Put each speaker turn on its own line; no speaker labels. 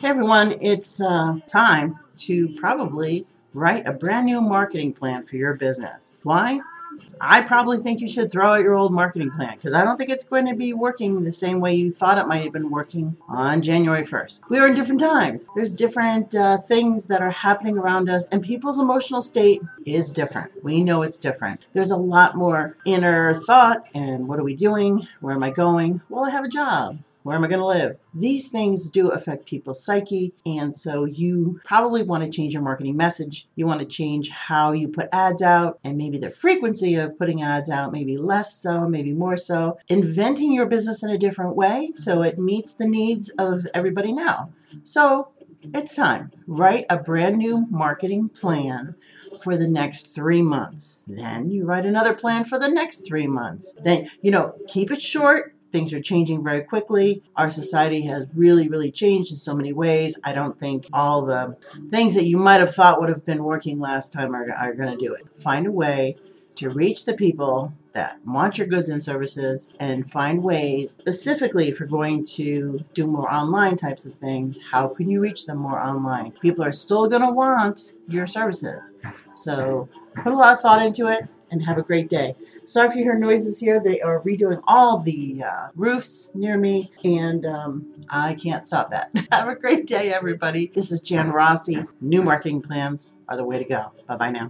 Hey everyone, it's uh, time to probably write a brand new marketing plan for your business. Why? I probably think you should throw out your old marketing plan because I don't think it's going to be working the same way you thought it might have been working on January 1st. We are in different times. There's different uh, things that are happening around us, and people's emotional state is different. We know it's different. There's a lot more inner thought and what are we doing? Where am I going? Well, I have a job. Where am I going to live? These things do affect people's psyche, and so you probably want to change your marketing message. You want to change how you put ads out, and maybe the frequency of putting ads out, maybe less so, maybe more so. Inventing your business in a different way so it meets the needs of everybody now. So it's time. Write a brand new marketing plan for the next three months. Then you write another plan for the next three months. Then, you know, keep it short Things are changing very quickly. Our society has really, really changed in so many ways. I don't think all the things that you might have thought would have been working last time are, are going to do it. Find a way to reach the people that want your goods and services and find ways specifically if you're going to do more online types of things how can you reach them more online people are still going to want your services so put a lot of thought into it and have a great day Sorry if you hear noises here. They are redoing all the uh, roofs near me, and um, I can't stop that. Have a great day, everybody. This is Jan Rossi. New marketing plans are the way to go. Bye bye now.